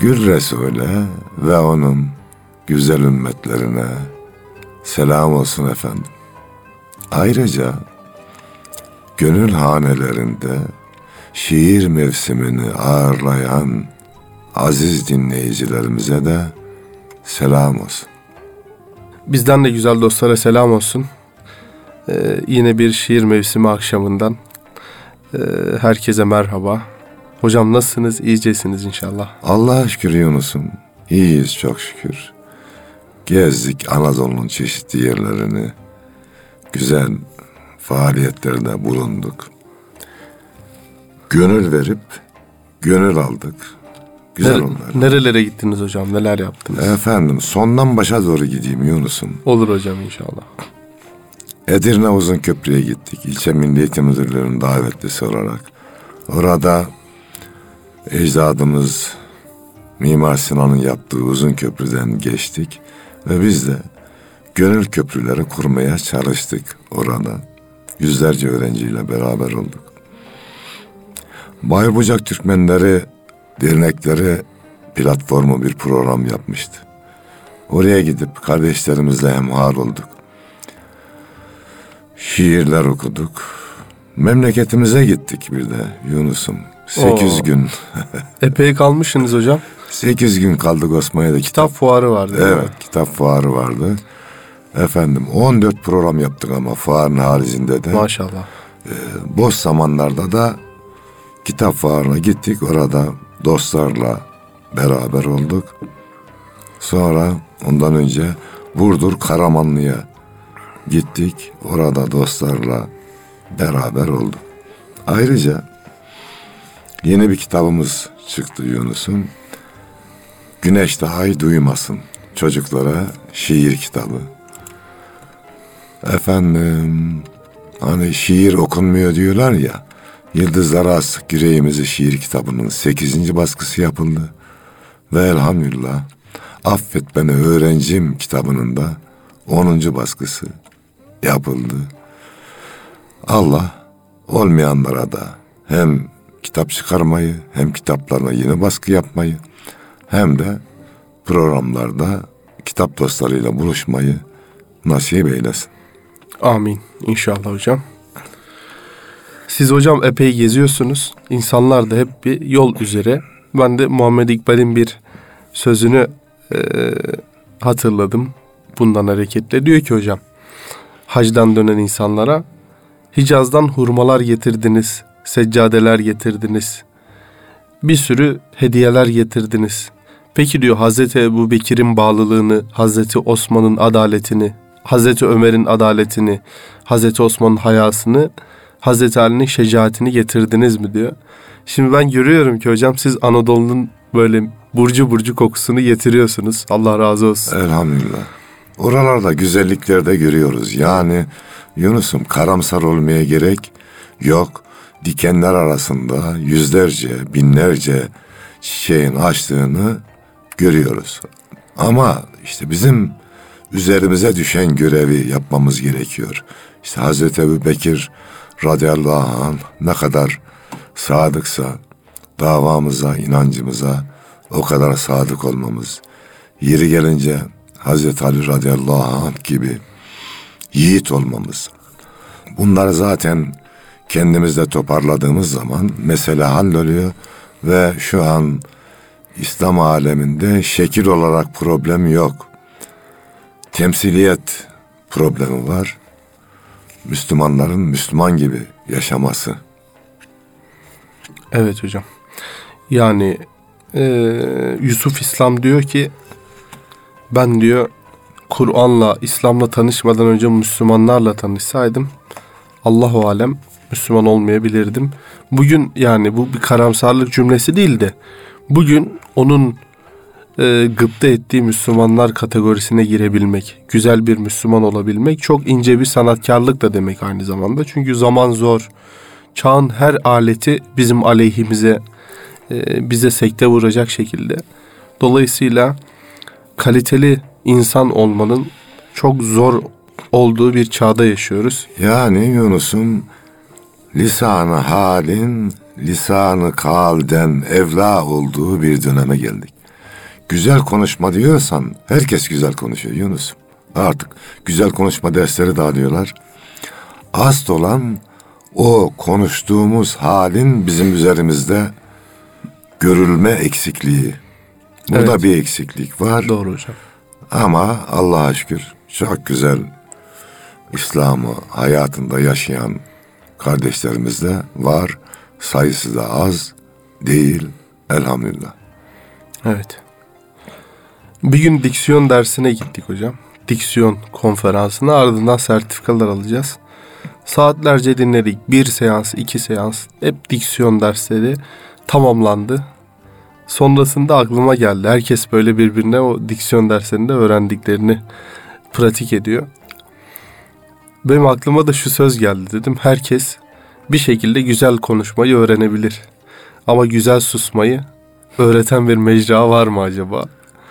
Gül Resul'e ve onun güzel ümmetlerine selam olsun efendim. Ayrıca gönül hanelerinde şiir mevsimini ağırlayan aziz dinleyicilerimize de selam olsun. Bizden de güzel dostlara selam olsun. Ee, yine bir şiir mevsimi akşamından ee, herkese merhaba. Hocam nasılsınız? İyicesiniz inşallah. Allah'a şükür Yunus'um. İyiyiz çok şükür. Gezdik Anadolu'nun çeşitli yerlerini. Güzel faaliyetlerde bulunduk. Gönül verip gönül aldık. Güzel Nere- onlar. Nerelere gittiniz hocam? Neler yaptınız? Efendim sondan başa doğru gideyim Yunus'um. Olur hocam inşallah. Edirne Uzun Köprü'ye gittik. İlçe Milli Eğitim Müdürlüğü'nün davetlisi olarak. Orada ecdadımız Mimar Sinan'ın yaptığı uzun köprüden geçtik. Ve biz de gönül köprüleri kurmaya çalıştık orada. Yüzlerce öğrenciyle beraber olduk. Baybucak Türkmenleri dernekleri platformu bir program yapmıştı. Oraya gidip kardeşlerimizle hemhal olduk. Şiirler okuduk. Memleketimize gittik bir de Yunus'um. Sekiz Oo. gün. Epey kalmışsınız hocam. Sekiz gün kaldık Osmaniye'de. Kitap, Kitap fuarı vardı. değil mi? evet, kitap fuarı vardı. Efendim 14 program yaptık ama fuarın haricinde de. Maşallah. Boş zamanlarda da kitap fuarına gittik. Orada dostlarla beraber olduk. Sonra ondan önce Burdur Karamanlı'ya gittik. Orada dostlarla beraber olduk. Ayrıca yeni bir kitabımız çıktı Yunus'un. Güneşte ay duymasın. Çocuklara şiir kitabı. Efendim hani şiir okunmuyor diyorlar ya. Yıldızlara astık yüreğimizi şiir kitabının 8. baskısı yapıldı. Ve elhamdülillah Affet Beni Öğrencim kitabının da 10. baskısı yapıldı. Allah olmayanlara da hem kitap çıkarmayı hem kitaplarına yeni baskı yapmayı hem de programlarda kitap dostlarıyla buluşmayı nasip eylesin. Amin. İnşallah hocam. Siz hocam epey geziyorsunuz. İnsanlar da hep bir yol üzere. Ben de Muhammed İkbal'in bir sözünü e, hatırladım. Bundan hareketle diyor ki hocam. Hacdan dönen insanlara Hicaz'dan hurmalar getirdiniz, seccadeler getirdiniz. Bir sürü hediyeler getirdiniz. Peki diyor Hazreti Ebu Bekir'in bağlılığını, Hazreti Osman'ın adaletini, Hazreti Ömer'in adaletini, Hazreti Osman'ın hayasını, Hazreti Ali'nin şecaatini getirdiniz mi diyor. Şimdi ben görüyorum ki hocam siz Anadolu'nun böyle burcu burcu kokusunu getiriyorsunuz. Allah razı olsun. Elhamdülillah. Oralarda güzellikler de görüyoruz. Yani Yunus'um karamsar olmaya gerek yok. Dikenler arasında yüzlerce, binlerce çiçeğin açtığını görüyoruz. Ama işte bizim üzerimize düşen görevi yapmamız gerekiyor. İşte Hazreti Ebu Bekir radıyallahu anh ne kadar sadıksa davamıza, inancımıza o kadar sadık olmamız. Yeri gelince Hazreti Ali radıyallahu anh gibi yiğit olmamız. Bunları zaten kendimizde toparladığımız zaman mesele halloluyor ve şu an İslam aleminde şekil olarak problem yok. Temsiliyet problemi var. Müslümanların Müslüman gibi yaşaması. Evet hocam. Yani e, Yusuf İslam diyor ki ben diyor Kur'an'la, İslam'la tanışmadan önce Müslümanlarla tanışsaydım Allahu alem Müslüman olmayabilirdim. Bugün yani bu bir karamsarlık cümlesi değil de bugün onun e, gıpta ettiği Müslümanlar kategorisine girebilmek, güzel bir Müslüman olabilmek çok ince bir sanatkarlık da demek aynı zamanda. Çünkü zaman zor. Çağın her aleti bizim aleyhimize, e, bize sekte vuracak şekilde. Dolayısıyla kaliteli insan olmanın çok zor olduğu bir çağda yaşıyoruz. Yani Yunus'un lisanı halin, lisanı kalden evla olduğu bir döneme geldik. Güzel konuşma diyorsan herkes güzel konuşuyor Yunus. Artık güzel konuşma dersleri dağılıyorlar. Asıl olan o konuştuğumuz halin bizim üzerimizde görülme eksikliği. Burada Evet. bir eksiklik var. Doğru hocam. Ama Allah'a şükür çok güzel İslam'ı hayatında yaşayan kardeşlerimiz de var. Sayısı da az değil elhamdülillah. Evet. Bir gün diksiyon dersine gittik hocam. Diksiyon konferansına ardından sertifikalar alacağız. Saatlerce dinledik. Bir seans, iki seans. Hep diksiyon dersleri tamamlandı. Sonrasında aklıma geldi. Herkes böyle birbirine o diksiyon derslerinde öğrendiklerini pratik ediyor. Benim aklıma da şu söz geldi dedim. Herkes bir şekilde güzel konuşmayı öğrenebilir. Ama güzel susmayı öğreten bir mecra var mı acaba?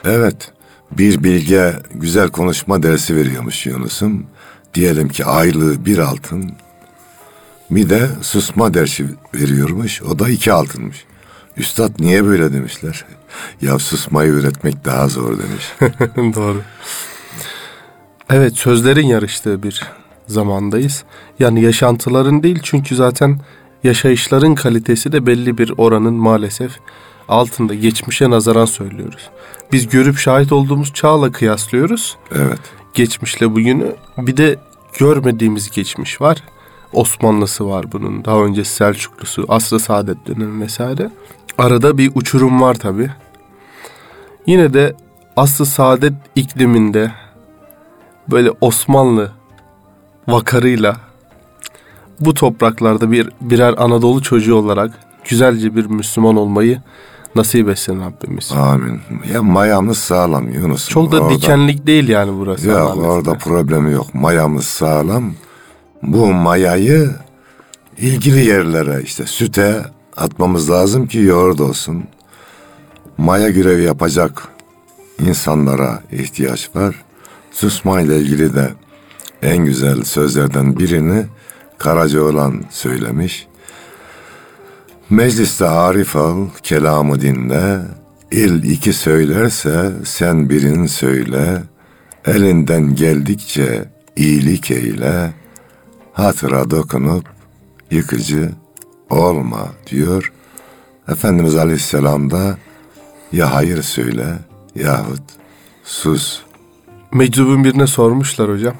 Evet bir bilge güzel konuşma dersi veriyormuş Yunus'um. Diyelim ki aylığı bir altın. Bir de susma dersi veriyormuş. O da iki altınmış. Üstad niye böyle demişler? Ya susmayı öğretmek daha zor demiş. Doğru. Evet sözlerin yarıştığı bir zamandayız. Yani yaşantıların değil çünkü zaten yaşayışların kalitesi de belli bir oranın maalesef altında geçmişe nazaran söylüyoruz. Biz görüp şahit olduğumuz çağla kıyaslıyoruz. Evet. Geçmişle bugünü bir de görmediğimiz geçmiş var. Osmanlısı var bunun. Daha önce Selçuklusu, Asr-ı Saadet dönemi vesaire. Arada bir uçurum var tabi. Yine de Asr-ı Saadet ikliminde böyle Osmanlı vakarıyla bu topraklarda bir birer Anadolu çocuğu olarak güzelce bir Müslüman olmayı nasip etsin Rabbimiz. Amin. Ya mayamız sağlam Yunus. Çok da Orada- dikenlik değil yani burası. Allah'ın orada izniyle. problemi yok. Mayamız sağlam. Bu mayayı ilgili yerlere işte süte atmamız lazım ki yoğurt olsun. Maya görevi yapacak insanlara ihtiyaç var. Susma ile ilgili de en güzel sözlerden birini Karacaoğlan söylemiş. Mecliste arif al, kelamı dinle. İl iki söylerse sen birin söyle. Elinden geldikçe iyilik eyle. Hatıra dokunup yıkıcı olma diyor. Efendimiz Aleyhisselam da ya hayır söyle yahut sus. Meczubun birine sormuşlar hocam.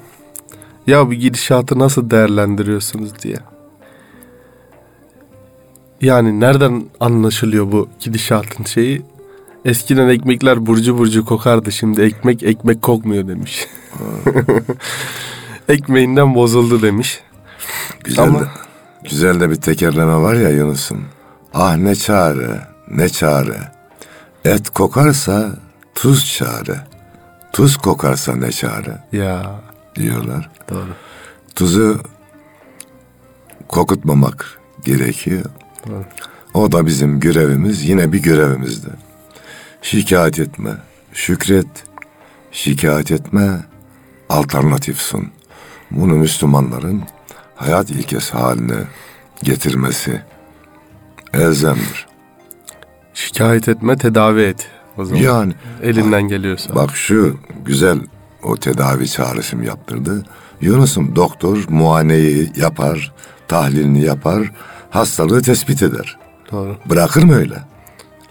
Ya bu gidişatı nasıl değerlendiriyorsunuz diye. Yani nereden anlaşılıyor bu gidişatın şeyi? Eskiden ekmekler burcu burcu kokardı şimdi ekmek ekmek kokmuyor demiş. Ekmeğinden bozuldu demiş. Güzel, Ama- de, güzel de bir tekerleme var ya Yunus'um. Ah ne çare, ne çare. Et kokarsa tuz çare. Tuz kokarsa ne çare Ya diyorlar. doğru. Tuzu kokutmamak gerekiyor. Doğru. O da bizim görevimiz, yine bir görevimizdi. Şikayet etme, şükret, şikayet etme, alternatif sun. Bunu Müslümanların hayat ilkesi haline getirmesi elzemdir. Şikayet etme, tedavi et. O zaman. Yani Elinden geliyorsa. bak şu güzel o tedavi çağrışım yaptırdı. Yunus'um doktor muayeneyi yapar, tahlilini yapar, hastalığı tespit eder. Doğru. Bırakır mı öyle?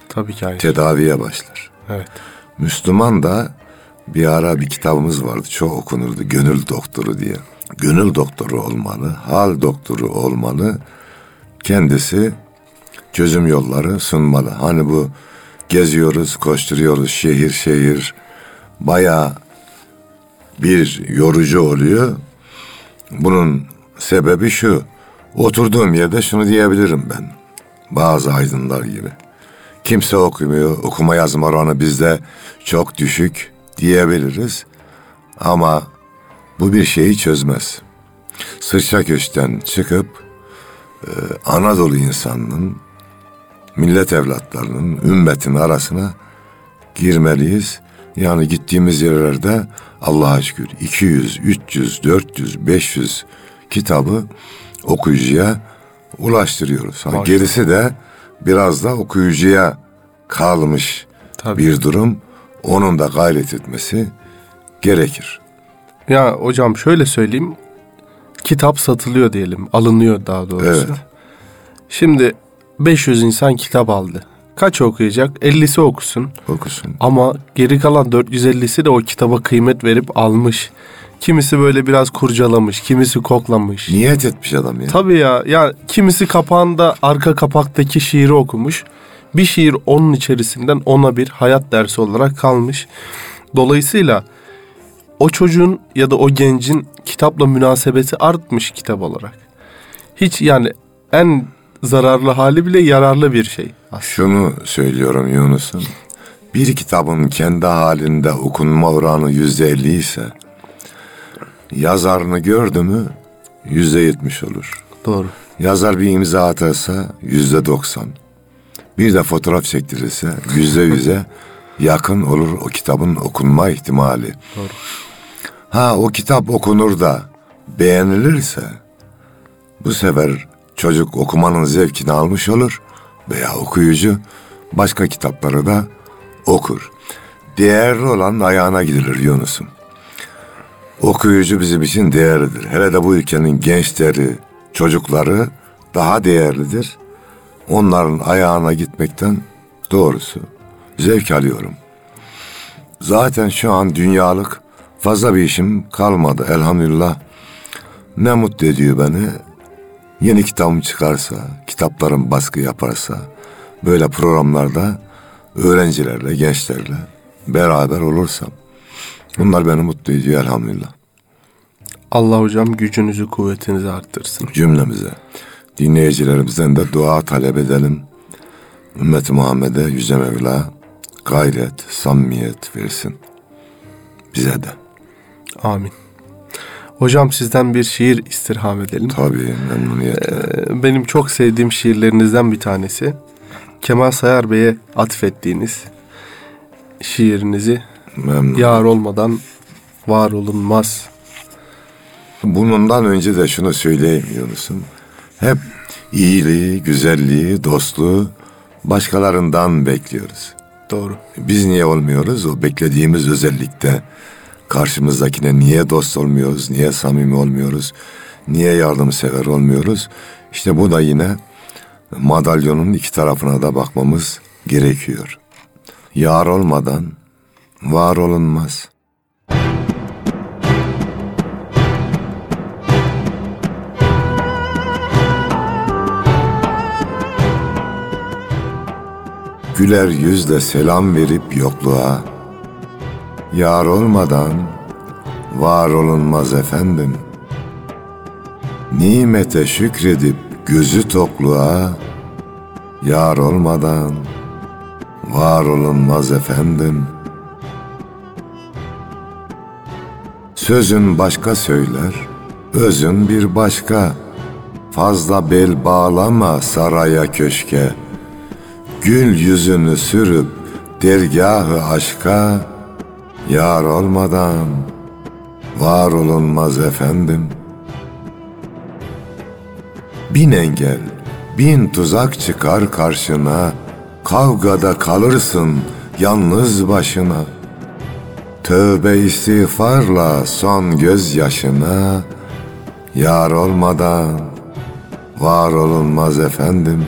Tabii ki hayır. Tedaviye başlar. Evet. Müslüman da bir ara bir kitabımız vardı. Çok okunurdu. Gönül doktoru diye. Gönül doktoru olmalı. Hal doktoru olmalı. Kendisi çözüm yolları sunmalı. Hani bu geziyoruz, koşturuyoruz şehir şehir. Baya bir yorucu oluyor. Bunun sebebi şu. Oturduğum yerde şunu diyebilirim ben. Bazı aydınlar gibi. Kimse okumuyor. Okuma yazma oranı bizde çok düşük diyebiliriz. Ama bu bir şeyi çözmez. Sırça köşkten çıkıp e, Anadolu insanının, millet evlatlarının, ümmetin arasına girmeliyiz. Yani gittiğimiz yerlerde Allah'a şükür 200, 300, 400, 500 kitabı okuyucuya ulaştırıyoruz. Ha, gerisi de biraz da okuyucuya kalmış Tabii. bir durum. Onun da gayret etmesi gerekir. Ya hocam şöyle söyleyeyim. Kitap satılıyor diyelim. Alınıyor daha doğrusu. Evet. Şimdi 500 insan kitap aldı. Kaç okuyacak? 50'si okusun. Okusun. Ama geri kalan 450'si de o kitaba kıymet verip almış. Kimisi böyle biraz kurcalamış, kimisi koklamış. Niyet etmiş adam ya. Tabii ya. Ya kimisi kapağında arka kapaktaki şiiri okumuş. Bir şiir onun içerisinden ona bir hayat dersi olarak kalmış. Dolayısıyla o çocuğun ya da o gencin kitapla münasebeti artmış kitap olarak. Hiç yani en zararlı hali bile yararlı bir şey aslında. Şunu söylüyorum Yunus'um. Bir kitabın kendi halinde okunma oranı yüzde elli ise yazarını gördü mü yüzde yetmiş olur. Doğru. Yazar bir imza atarsa yüzde doksan. Bir de fotoğraf çektirirse yüzde yüze yakın olur o kitabın okunma ihtimali. Doğru. Ha o kitap okunur da beğenilirse bu sefer çocuk okumanın zevkini almış olur veya okuyucu başka kitapları da okur. Değerli olan ayağına gidilir Yunus'um. Okuyucu bizim için değerlidir. Hele de bu ülkenin gençleri, çocukları daha değerlidir. Onların ayağına gitmekten doğrusu zevk alıyorum. Zaten şu an dünyalık fazla bir işim kalmadı elhamdülillah. Ne mutlu ediyor beni. Yeni kitabım çıkarsa, kitaplarım baskı yaparsa, böyle programlarda öğrencilerle, gençlerle beraber olursam. Bunlar beni mutlu ediyor elhamdülillah. Allah hocam gücünüzü kuvvetinizi arttırsın. Cümlemize, dinleyicilerimizden de dua talep edelim. Ümmet-i Muhammed'e Yüce Mevla gayret, samimiyet versin. Bize de. Amin. Hocam sizden bir şiir istirham edelim. Tabii memnuniyetle. Ee, Benim çok sevdiğim şiirlerinizden bir tanesi. Kemal Sayar Bey'e atfettiğiniz şiirinizi Memnun. yar olmadan var olunmaz. Bundan önce de şunu söyleyeyim Yunus'um. Hep iyiliği, güzelliği, dostluğu başkalarından bekliyoruz. Doğru. Biz niye olmuyoruz? O beklediğimiz özellikte karşımızdakine niye dost olmuyoruz? Niye samimi olmuyoruz? Niye yardımsever olmuyoruz? İşte bu da yine madalyonun iki tarafına da bakmamız gerekiyor. Yar olmadan var olunmaz. Güler yüzle selam verip yokluğa Yar olmadan var olunmaz efendim Nimete şükredip gözü tokluğa Yar olmadan var olunmaz efendim. Sözün başka söyler, özün bir başka. Fazla bel bağlama saraya köşke. Gül yüzünü sürüp dergahı aşka, yar olmadan var olunmaz efendim. Bin engel, bin tuzak çıkar karşına, kavgada kalırsın yalnız başına. Tövbe istiğfarla son gözyaşına, yar olmadan var olunmaz efendim.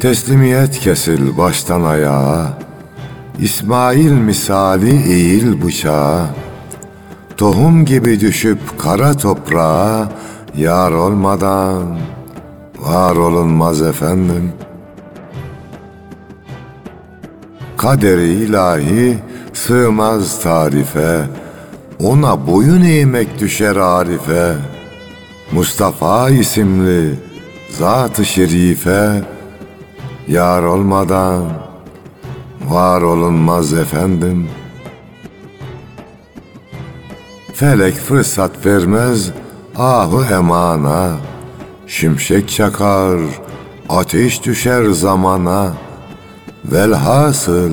Teslimiyet kesil baştan ayağa, İsmail misali eğil bıçağa, Tohum gibi düşüp kara toprağa, Yar olmadan var olunmaz efendim. Kaderi ilahi sığmaz tarife, Ona boyun eğmek düşer arife. Mustafa isimli zat-ı şerife, Yar olmadan var olunmaz efendim. Felek fırsat vermez ahu emana, Şimşek çakar, ateş düşer zamana, Velhasıl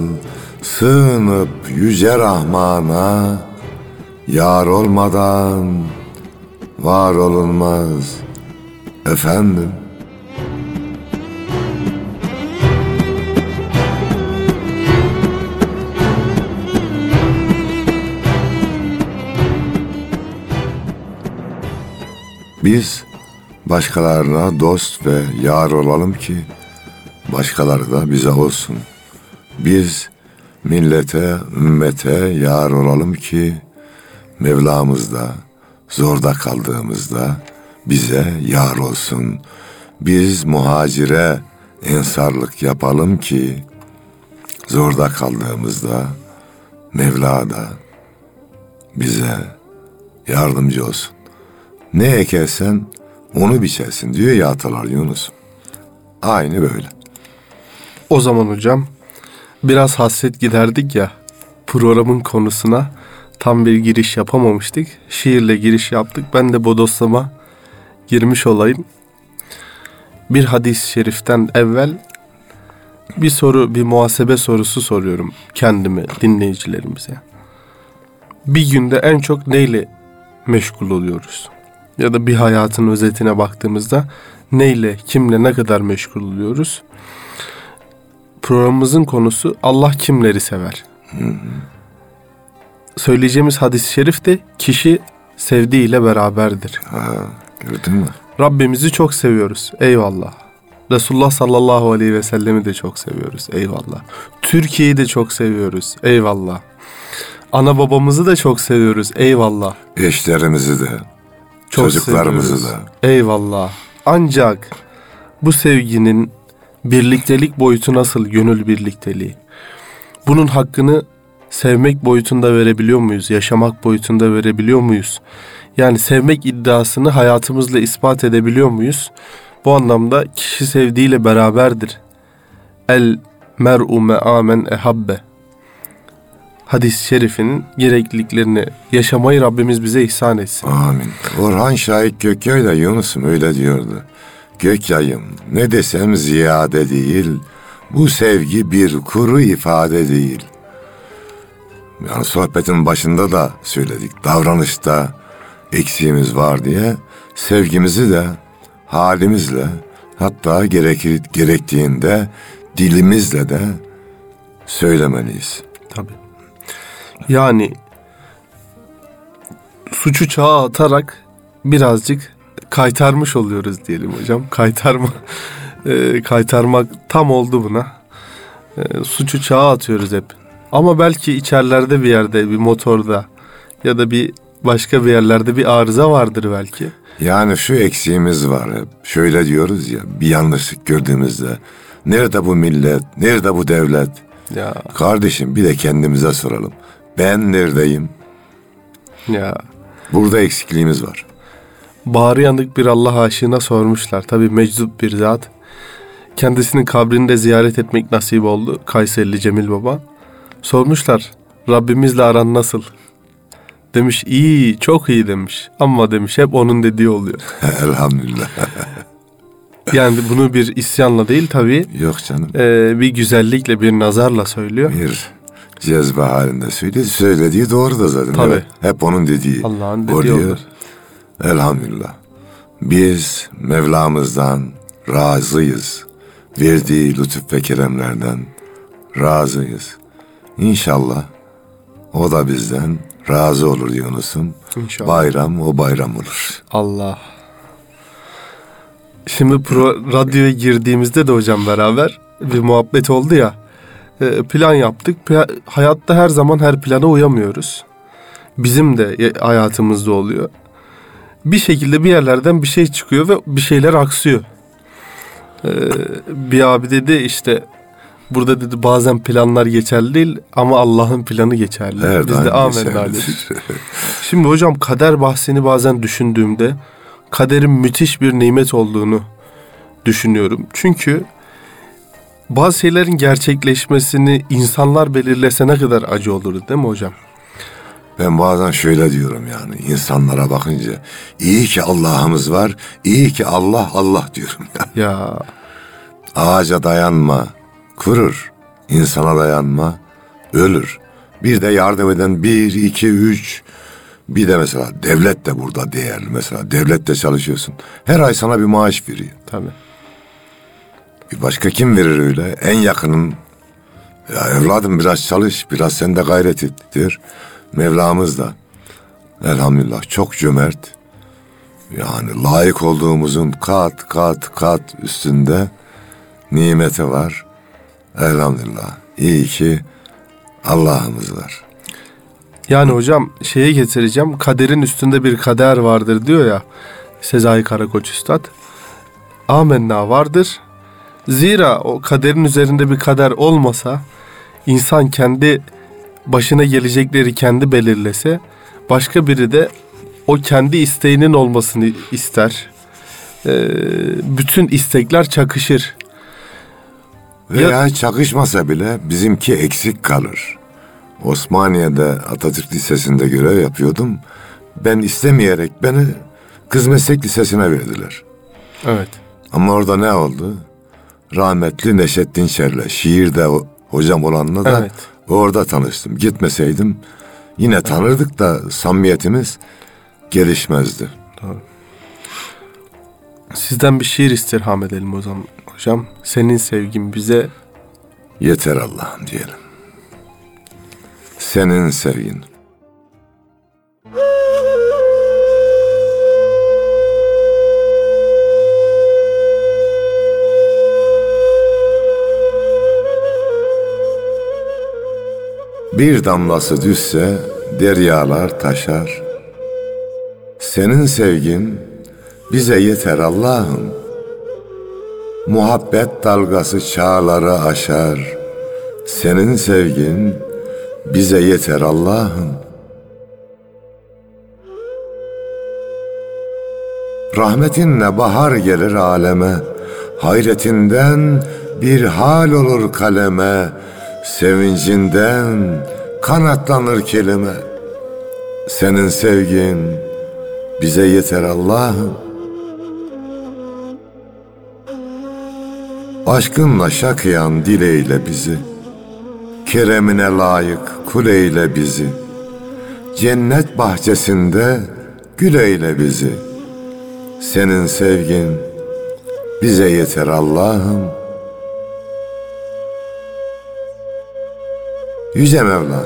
sığınıp yüce Rahman'a, Yar olmadan var olunmaz efendim. Biz başkalarına dost ve yar olalım ki başkaları da bize olsun. Biz millete, ümmete yar olalım ki Mevlamız da zorda kaldığımızda bize yar olsun. Biz muhacire ensarlık yapalım ki zorda kaldığımızda Mevla da bize yardımcı olsun. Ne ekersen onu biçersin diyor ya atalar Yunus. Aynı böyle. O zaman hocam biraz hasret giderdik ya programın konusuna tam bir giriş yapamamıştık. Şiirle giriş yaptık. Ben de bodoslama girmiş olayım. Bir hadis-i şeriften evvel bir soru, bir muhasebe sorusu soruyorum kendime, dinleyicilerimize. Bir günde en çok neyle meşgul oluyoruz? Ya da bir hayatın özetine baktığımızda neyle, kimle, ne kadar meşgul oluyoruz? Programımızın konusu Allah kimleri sever? Söyleyeceğimiz hadis-i şerif de kişi sevdiğiyle beraberdir. Ha, gördün mü? Rabbimizi çok seviyoruz. Eyvallah. Resulullah sallallahu aleyhi ve sellemi de çok seviyoruz. Eyvallah. Türkiye'yi de çok seviyoruz. Eyvallah. Ana babamızı da çok seviyoruz. Eyvallah. Eşlerimizi de, Çok çocuklarımızı seviyoruz. da. Eyvallah. Ancak bu sevginin birliktelik boyutu nasıl gönül birlikteliği? Bunun hakkını sevmek boyutunda verebiliyor muyuz? Yaşamak boyutunda verebiliyor muyuz? Yani sevmek iddiasını hayatımızla ispat edebiliyor muyuz? Bu anlamda kişi sevdiğiyle beraberdir. El mer'u me'amen ehabbe. Hadis-i şerifinin gerekliliklerini yaşamayı Rabbimiz bize ihsan etsin. Amin. Orhan Şahit Gökyay da Yunus'um öyle diyordu. Gökyayım ne desem ziyade değil, bu sevgi bir kuru ifade değil. Yani sohbetin başında da söyledik, davranışta eksiğimiz var diye sevgimizi de halimizle hatta gerekir, gerektiğinde dilimizle de söylemeliyiz. Tabii. Yani suçu çağa atarak birazcık kaytarmış oluyoruz diyelim hocam. Kaytarma e, kaytarmak tam oldu buna. E, suçu çağa atıyoruz hep. Ama belki içerilerde bir yerde bir motorda ya da bir başka bir yerlerde bir arıza vardır belki. Yani şu eksiğimiz var. Şöyle diyoruz ya bir yanlışlık gördüğümüzde. Nerede bu millet? Nerede bu devlet? Ya Kardeşim bir de kendimize soralım. Ben neredeyim? ya Burada eksikliğimiz var. bağrı yanık bir Allah aşığına sormuşlar. Tabi meczup bir zat. kendisinin kabrini de ziyaret etmek nasip oldu. Kayserili Cemil Baba. Sormuşlar Rabbimizle aran nasıl? Demiş iyi çok iyi demiş. Ama demiş hep onun dediği oluyor. Elhamdülillah. Yani bunu bir isyanla değil tabii Yok canım. e, bir güzellikle bir nazarla söylüyor. Bir cezbe halinde söyledi. Söylediği doğru da zaten. Tabii. Evet, hep onun dediği. Allah'ın dediği oluyor. olur. Elhamdülillah. Biz Mevlamızdan razıyız. Verdiği lütuf ve keremlerden razıyız. İnşallah o da bizden razı olur Yunus'um. İnşallah. Bayram o bayram olur. Allah. Şimdi pro, radyoya girdiğimizde de hocam beraber bir muhabbet oldu ya. E, plan yaptık. Hayatta her zaman her plana uyamıyoruz. Bizim de ye- hayatımızda oluyor. Bir şekilde bir yerlerden bir şey çıkıyor ve bir şeyler aksıyor. E, bir abi dedi işte burada dedi bazen planlar geçerli değil ama Allah'ın planı geçerli. Her Biz de amenna dedik. Şimdi hocam kader bahsini bazen düşündüğümde kaderin müthiş bir nimet olduğunu düşünüyorum. Çünkü bazı şeylerin gerçekleşmesini insanlar belirlese ne kadar acı olur değil mi hocam? Ben bazen şöyle diyorum yani insanlara bakınca iyi ki Allah'ımız var, iyi ki Allah Allah diyorum ya. Ya Ağaca dayanma, kurur. İnsana dayanma, ölür. Bir de yardım eden bir, iki, üç. Bir de mesela devlet de burada değerli. Mesela devlette çalışıyorsun. Her ay sana bir maaş veriyor. tabii. Başka kim verir öyle? En yakının. Ya evladım biraz çalış, biraz sen de gayret et der. Mevlamız da elhamdülillah çok cömert. Yani layık olduğumuzun kat kat kat üstünde nimeti var. Elhamdülillah. İyi ki Allah'ımız var. Yani hocam şeye getireceğim. Kaderin üstünde bir kader vardır diyor ya Sezai Karakoç Üstad. Amenna vardır. Zira o kaderin üzerinde bir kader olmasa insan kendi başına gelecekleri kendi belirlese başka biri de o kendi isteğinin olmasını ister. Ee, bütün istekler çakışır. Veya çakışmasa bile bizimki eksik kalır. Osmaniye'de Atatürk Lisesi'nde görev yapıyordum. Ben istemeyerek beni kız meslek lisesine verdiler. Evet. Ama orada ne oldu? Rahmetli Neşettin Şer'le şiirde hocam olanla da Evet. orada tanıştım. Gitmeseydim yine tanırdık da samimiyetimiz gelişmezdi. Sizden bir şiir istirham edelim o zaman hocam. Senin sevgin bize Yeter Allah'ım diyelim. Senin sevgin. Bir damlası düşse deryalar taşar. Senin sevgin bize yeter Allah'ım. Muhabbet dalgası çağları aşar. Senin sevgin bize yeter Allah'ım. Rahmetinle bahar gelir aleme. Hayretinden bir hal olur kaleme. Sevincinden kanatlanır kelime. Senin sevgin bize yeter Allah'ım. Aşkınla şakıyan dileyle bizi, Keremine layık kul eyle bizi, Cennet bahçesinde gül eyle bizi, Senin sevgin bize yeter Allah'ım. Yüce Mevlam,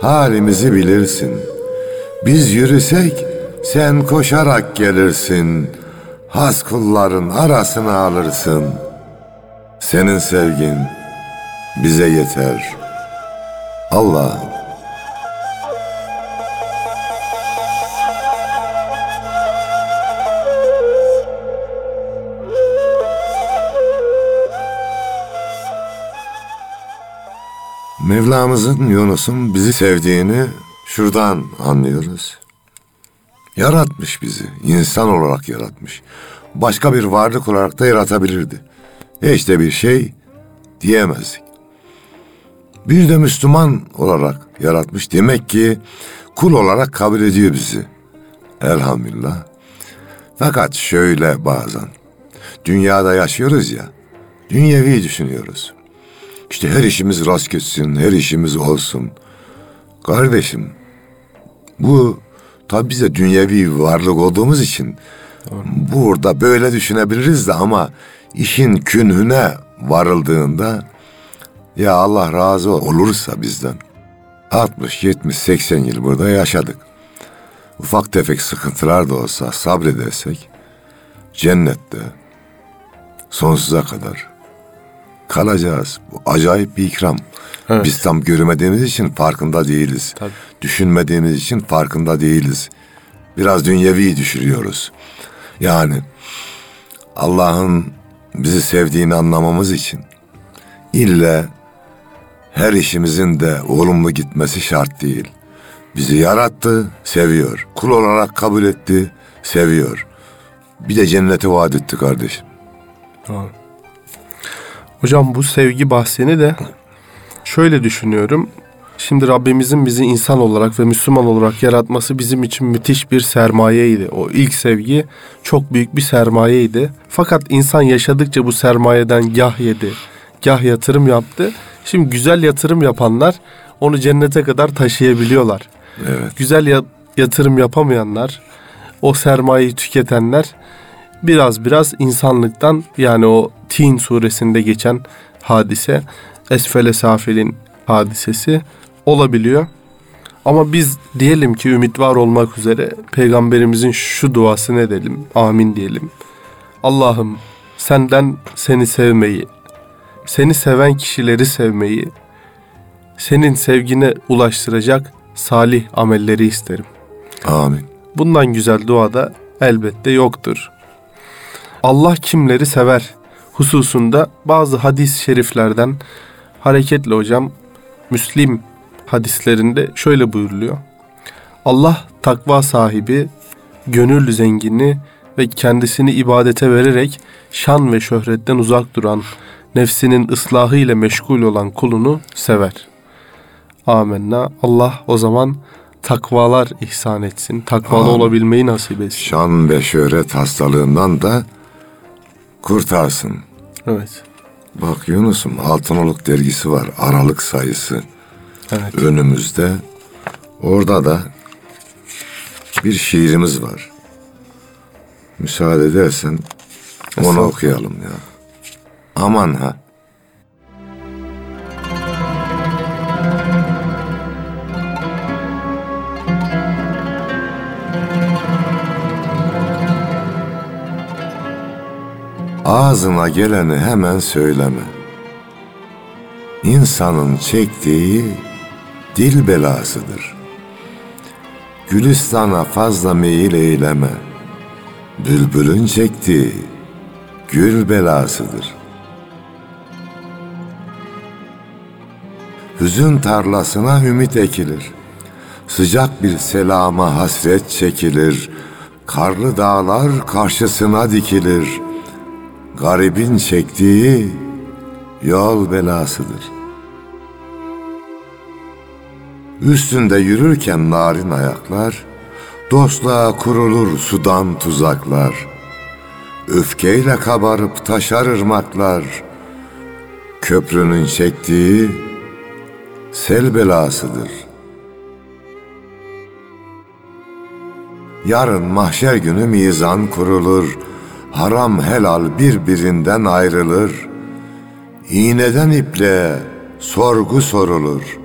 halimizi bilirsin. Biz yürüsek sen koşarak gelirsin. Has kulların arasına alırsın. Senin sevgin bize yeter. Allah'ım. Mevlamızın Yunus'un bizi sevdiğini şuradan anlıyoruz. Yaratmış bizi, insan olarak yaratmış. Başka bir varlık olarak da yaratabilirdi. hiç de bir şey diyemezdik. Bir de Müslüman olarak yaratmış. Demek ki kul olarak kabul ediyor bizi. Elhamdülillah. Fakat şöyle bazen dünyada yaşıyoruz ya. Dünyevi düşünüyoruz. İşte her işimiz rast gitsin, her işimiz olsun. Kardeşim, bu tabi bize dünyevi varlık olduğumuz için burada böyle düşünebiliriz de ama işin künhüne varıldığında ya Allah razı olursa bizden 60, 70, 80 yıl burada yaşadık. Ufak tefek sıkıntılar da olsa sabredersek cennette sonsuza kadar kalacağız. Bu acayip bir ikram. Evet. Biz tam görmediğimiz için farkında değiliz. Tabii. Düşünmediğimiz için farkında değiliz. Biraz dünyevi düşürüyoruz. Yani Allah'ın bizi sevdiğini anlamamız için ille her işimizin de olumlu gitmesi şart değil. Bizi yarattı, seviyor. Kul olarak kabul etti, seviyor. Bir de cenneti vaat etti kardeşim. Doğru. Hocam bu sevgi bahsini de şöyle düşünüyorum. Şimdi Rabbimizin bizi insan olarak ve Müslüman olarak yaratması bizim için müthiş bir sermayeydi. O ilk sevgi çok büyük bir sermayeydi. Fakat insan yaşadıkça bu sermayeden gah yedi, gah yatırım yaptı. Şimdi güzel yatırım yapanlar onu cennete kadar taşıyabiliyorlar. Evet. Güzel ya- yatırım yapamayanlar, o sermayeyi tüketenler biraz biraz insanlıktan yani o Tin suresinde geçen hadise Esfele Safil'in hadisesi olabiliyor. Ama biz diyelim ki ümit var olmak üzere peygamberimizin şu duasını edelim. Amin diyelim. Allah'ım senden seni sevmeyi, seni seven kişileri sevmeyi, senin sevgine ulaştıracak salih amelleri isterim. Amin. Bundan güzel dua da elbette yoktur. Allah kimleri sever hususunda bazı hadis-i şeriflerden hareketle hocam Müslim hadislerinde şöyle buyuruluyor. Allah takva sahibi, gönül zengini ve kendisini ibadete vererek şan ve şöhretten uzak duran, nefsinin ıslahı ile meşgul olan kulunu sever. Amenna. Allah o zaman takvalar ihsan etsin. Takvalı Amin. olabilmeyi nasip etsin. Şan ve şöhret hastalığından da kurtarsın. Evet. Bak Yunus'um Altınoluk dergisi var. Aralık sayısı Evet. önümüzde. Orada da bir şiirimiz var. Müsaade edersen onu Estağfurullah. okuyalım ya. Aman ha. Ağzına geleni hemen söyleme. İnsanın çektiği dil belasıdır. Gülistana fazla meyil eyleme. Bülbülün çektiği gül belasıdır. Hüzün tarlasına ümit ekilir. Sıcak bir selama hasret çekilir. Karlı dağlar karşısına dikilir. Garibin çektiği yol belasıdır. Üstünde yürürken narin ayaklar, dostluğa kurulur sudan tuzaklar. Öfkeyle kabarıp taşar ırmaklar, köprünün çektiği sel belasıdır. Yarın mahşer günü mizan kurulur, haram helal birbirinden ayrılır. İğneden iple sorgu sorulur.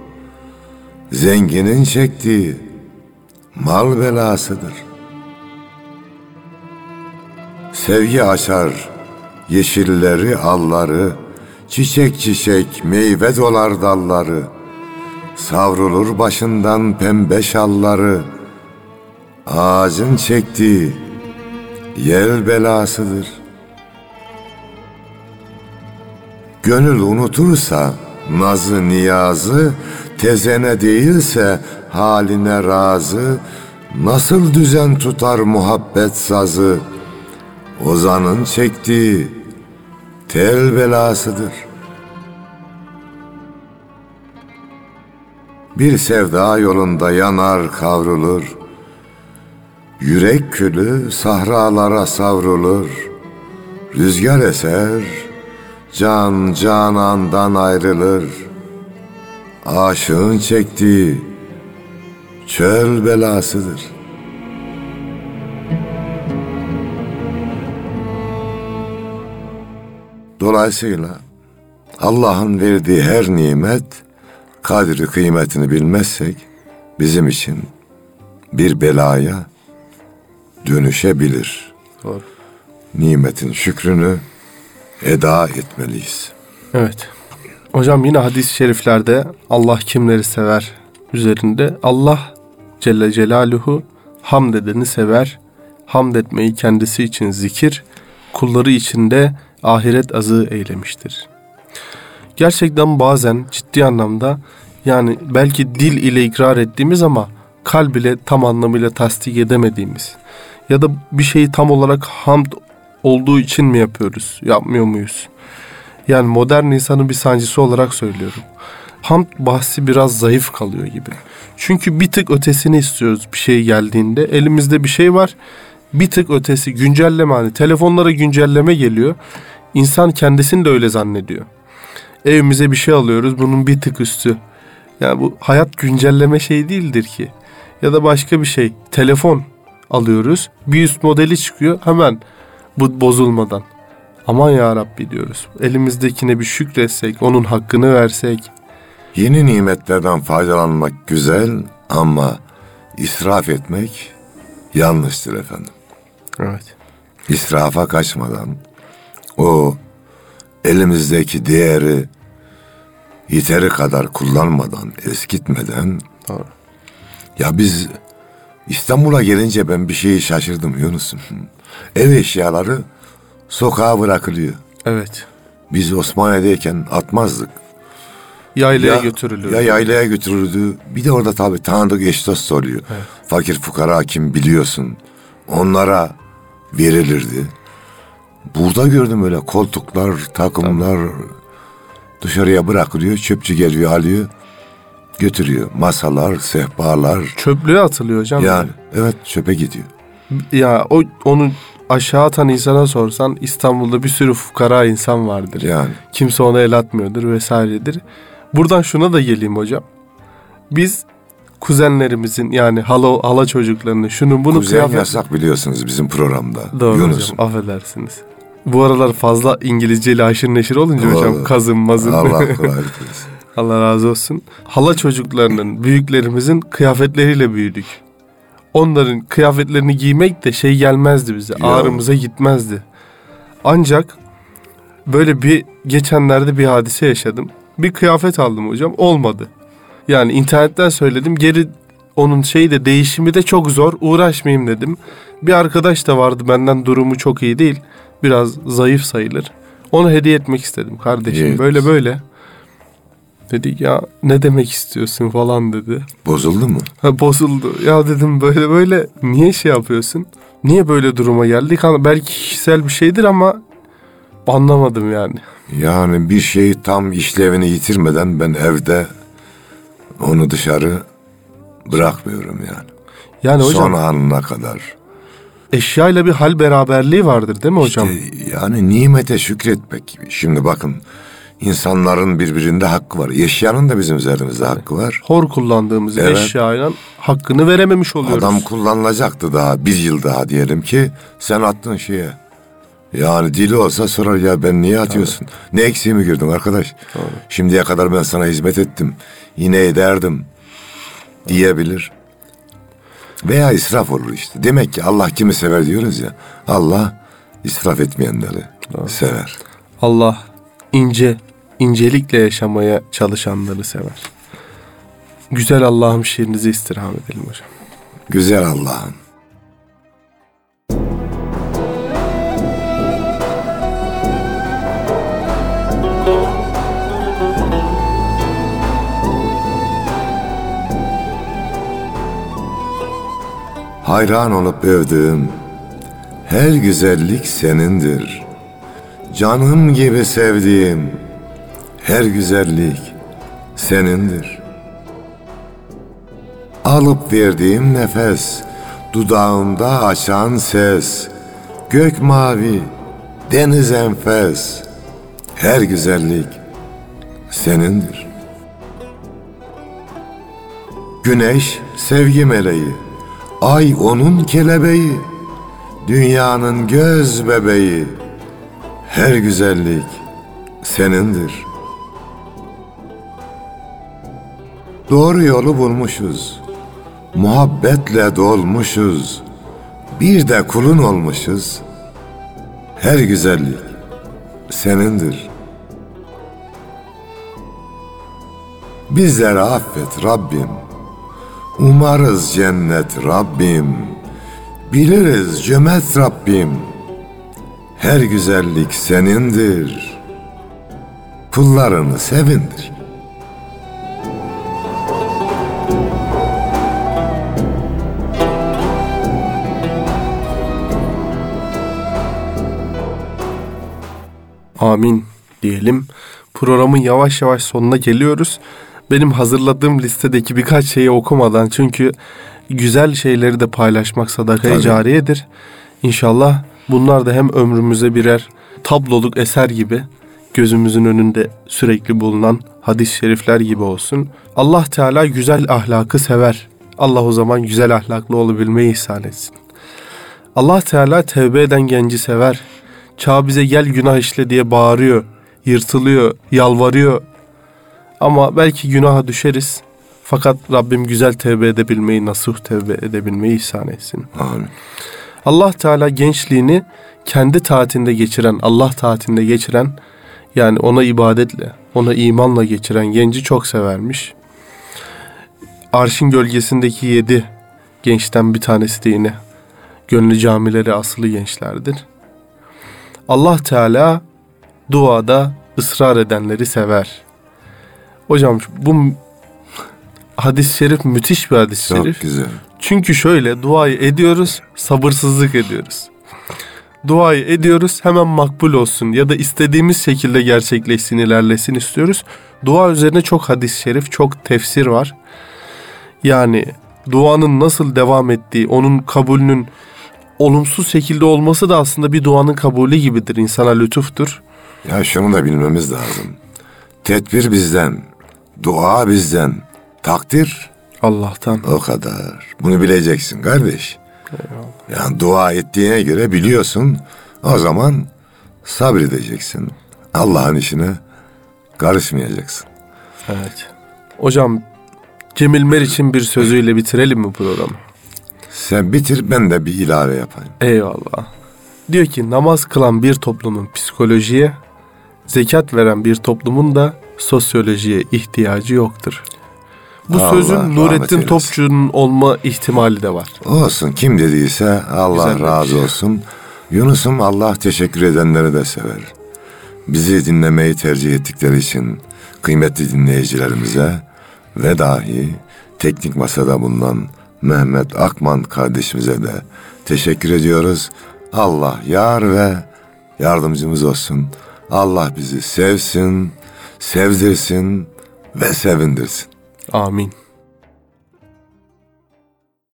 Zenginin çektiği mal belasıdır. Sevgi açar yeşilleri alları, çiçek çiçek meyve dolar dalları. Savrulur başından pembe şalları, ağacın çektiği yel belasıdır. Gönül unutursa nazı niyazı, tezene değilse haline razı, nasıl düzen tutar muhabbet sazı, ozanın çektiği tel belasıdır. Bir sevda yolunda yanar kavrulur. Yürek külü sahralara savrulur. Rüzgar eser, can canandan ayrılır. Aşığın çektiği çöl belasıdır. Dolayısıyla Allah'ın verdiği her nimet kadri kıymetini bilmezsek bizim için bir belaya dönüşebilir. Doğru. Nimetin şükrünü eda etmeliyiz. Evet. Hocam yine hadis-i şeriflerde Allah kimleri sever üzerinde Allah Celle Celaluhu hamd edeni sever. Hamd etmeyi kendisi için zikir, kulları için de ahiret azı eylemiştir. Gerçekten bazen ciddi anlamda yani belki dil ile ikrar ettiğimiz ama kalb ile tam anlamıyla tasdik edemediğimiz ya da bir şeyi tam olarak hamd olduğu için mi yapıyoruz, yapmıyor muyuz? Yani modern insanın bir sancısı olarak söylüyorum. Hamd bahsi biraz zayıf kalıyor gibi. Çünkü bir tık ötesini istiyoruz bir şey geldiğinde. Elimizde bir şey var. Bir tık ötesi güncelleme hani telefonlara güncelleme geliyor. İnsan kendisini de öyle zannediyor. Evimize bir şey alıyoruz bunun bir tık üstü. Yani bu hayat güncelleme şey değildir ki. Ya da başka bir şey. Telefon alıyoruz. Bir üst modeli çıkıyor hemen bu bozulmadan. Aman ya Rabbi diyoruz. Elimizdekine bir şükretsek, onun hakkını versek. Yeni nimetlerden faydalanmak güzel ama israf etmek yanlıştır efendim. Evet. İsrafa kaçmadan o elimizdeki değeri yeteri kadar kullanmadan, eskitmeden Doğru. ya biz İstanbul'a gelince ben bir şeyi şaşırdım Yunus'um. Ev eşyaları sokağa bırakılıyor. Evet. Biz Osmaniye'deyken atmazdık. Yaylaya götürülür. Ya yaylaya götürüldü. Bir de orada tabii tanıdık eş dost oluyor. Fakir fukara kim biliyorsun. Onlara verilirdi. Burada gördüm öyle koltuklar, takımlar dışarıya bırakılıyor. Çöpçü geliyor alıyor. Götürüyor. Masalar, sehpalar. Çöplüğe atılıyor hocam. Yani evet çöpe gidiyor. Ya o onu aşağı atan insana sorsan İstanbul'da bir sürü fukara insan vardır. Yani Kimse ona el atmıyordur vesairedir. Buradan şuna da geleyim hocam. Biz kuzenlerimizin yani hala hala çocuklarını şunu bunu kuzen kıyafet yasak biliyorsunuz bizim programda. Doğru Yunus'um. hocam affedersiniz. Bu aralar fazla İngilizceyle haşır neşir olunca Doğru. hocam kazım mazım. Allah kolaylık versin. Allah razı olsun. Hala çocuklarının, büyüklerimizin kıyafetleriyle büyüdük. Onların kıyafetlerini giymek de şey gelmezdi bize. Ya. Ağrımıza gitmezdi. Ancak böyle bir geçenlerde bir hadise yaşadım. Bir kıyafet aldım hocam. Olmadı. Yani internetten söyledim. Geri onun şeyi de değişimi de çok zor. Uğraşmayayım dedim. Bir arkadaş da vardı benden durumu çok iyi değil. Biraz zayıf sayılır. Onu hediye etmek istedim kardeşim. Evet. Böyle böyle. Dedik ya ne demek istiyorsun falan dedi. Bozuldu mu? Ha, bozuldu. Ya dedim böyle böyle niye şey yapıyorsun? Niye böyle duruma geldik? Hani belki kişisel bir şeydir ama anlamadım yani. Yani bir şeyi tam işlevini yitirmeden ben evde onu dışarı bırakmıyorum yani. Yani hocam Son anına kadar. eşyayla bir hal beraberliği vardır değil mi hocam? İşte yani nimete şükretmek. Şimdi bakın insanların birbirinde hakkı var. Eşyanın da bizim üzerimizde hakkı var. Hor kullandığımız Evet. eşyayla hakkını verememiş oluyoruz. Adam kullanılacaktı daha bir yıl daha diyelim ki sen attın şeye. Yani dili olsa sorar ya ben niye atıyorsun? Ne eksiğimi gördün arkadaş? Şimdiye kadar ben sana hizmet ettim. Yine ederdim diyebilir. Veya israf olur işte. Demek ki Allah kimi sever diyoruz ya. Allah israf etmeyenleri sever. Allah ince, incelikle yaşamaya çalışanları sever. Güzel Allah'ım şiirinizi istirham edelim hocam. Güzel Allah'ım. Hayran olup övdüğüm her güzellik senindir. Canım gibi sevdiğim her güzellik senindir. Alıp verdiğim nefes, dudağımda açan ses, gök mavi, deniz enfes, her güzellik senindir. Güneş sevgi meleği, ay onun kelebeği, dünyanın göz bebeği, her güzellik senindir. Doğru yolu bulmuşuz, muhabbetle dolmuşuz, bir de kulun olmuşuz. Her güzellik senindir. Bizleri affet Rabbim. Umarız cennet Rabbim. Biliriz cömert Rabbim. Her güzellik senindir. Kullarını sevindir. Amin diyelim. Programın yavaş yavaş sonuna geliyoruz. Benim hazırladığım listedeki birkaç şeyi okumadan çünkü güzel şeyleri de paylaşmak sadakaya Tabii. cariyedir. İnşallah bunlar da hem ömrümüze birer tabloluk eser gibi gözümüzün önünde sürekli bulunan hadis-i şerifler gibi olsun. Allah Teala güzel ahlakı sever. Allah o zaman güzel ahlaklı olabilmeyi ihsan etsin. Allah Teala tevbe eden genci sever. Çağ bize gel günah işle diye bağırıyor, yırtılıyor, yalvarıyor. Ama belki günaha düşeriz. Fakat Rabbim güzel tevbe edebilmeyi, nasuh tevbe edebilmeyi ihsan etsin. Amin. Allah Teala gençliğini kendi taatinde geçiren, Allah taatinde geçiren yani ona ibadetle, ona imanla geçiren genci çok severmiş. Arşın gölgesindeki yedi gençten bir tanesi de yine gönlü camileri asılı gençlerdir. Allah Teala duada ısrar edenleri sever. Hocam bu hadis-i şerif müthiş bir hadis-i Çok şerif. güzel. Çünkü şöyle duayı ediyoruz, sabırsızlık ediyoruz. Duayı ediyoruz hemen makbul olsun ya da istediğimiz şekilde gerçekleşsin, ilerlesin istiyoruz. Dua üzerine çok hadis-i şerif, çok tefsir var. Yani duanın nasıl devam ettiği, onun kabulünün olumsuz şekilde olması da aslında bir duanın kabulü gibidir. İnsana lütuftur. Ya şunu da bilmemiz lazım. Tedbir bizden, dua bizden, takdir Allah'tan. o kadar. Bunu bileceksin kardeş. Yani dua ettiğine göre biliyorsun. O zaman sabredeceksin. Allah'ın işine karışmayacaksın. Evet. Hocam Cemil Meriç'in bir sözüyle bitirelim mi programı? Sen bitir ben de bir ilave yapayım. Eyvallah. Diyor ki namaz kılan bir toplumun psikolojiye, zekat veren bir toplumun da sosyolojiye ihtiyacı yoktur. Bu Allah sözün Nurettin. Topçu'nun olma ihtimali de var. Olsun kim dediyse Allah Güzel razı demiş. olsun. Yunus'um Allah teşekkür edenleri de sever. Bizi dinlemeyi tercih ettikleri için kıymetli dinleyicilerimize ve dahi teknik masada bulunan Mehmet Akman kardeşimize de teşekkür ediyoruz. Allah yar ve yardımcımız olsun. Allah bizi sevsin, sevdirsin ve sevindirsin. Amin.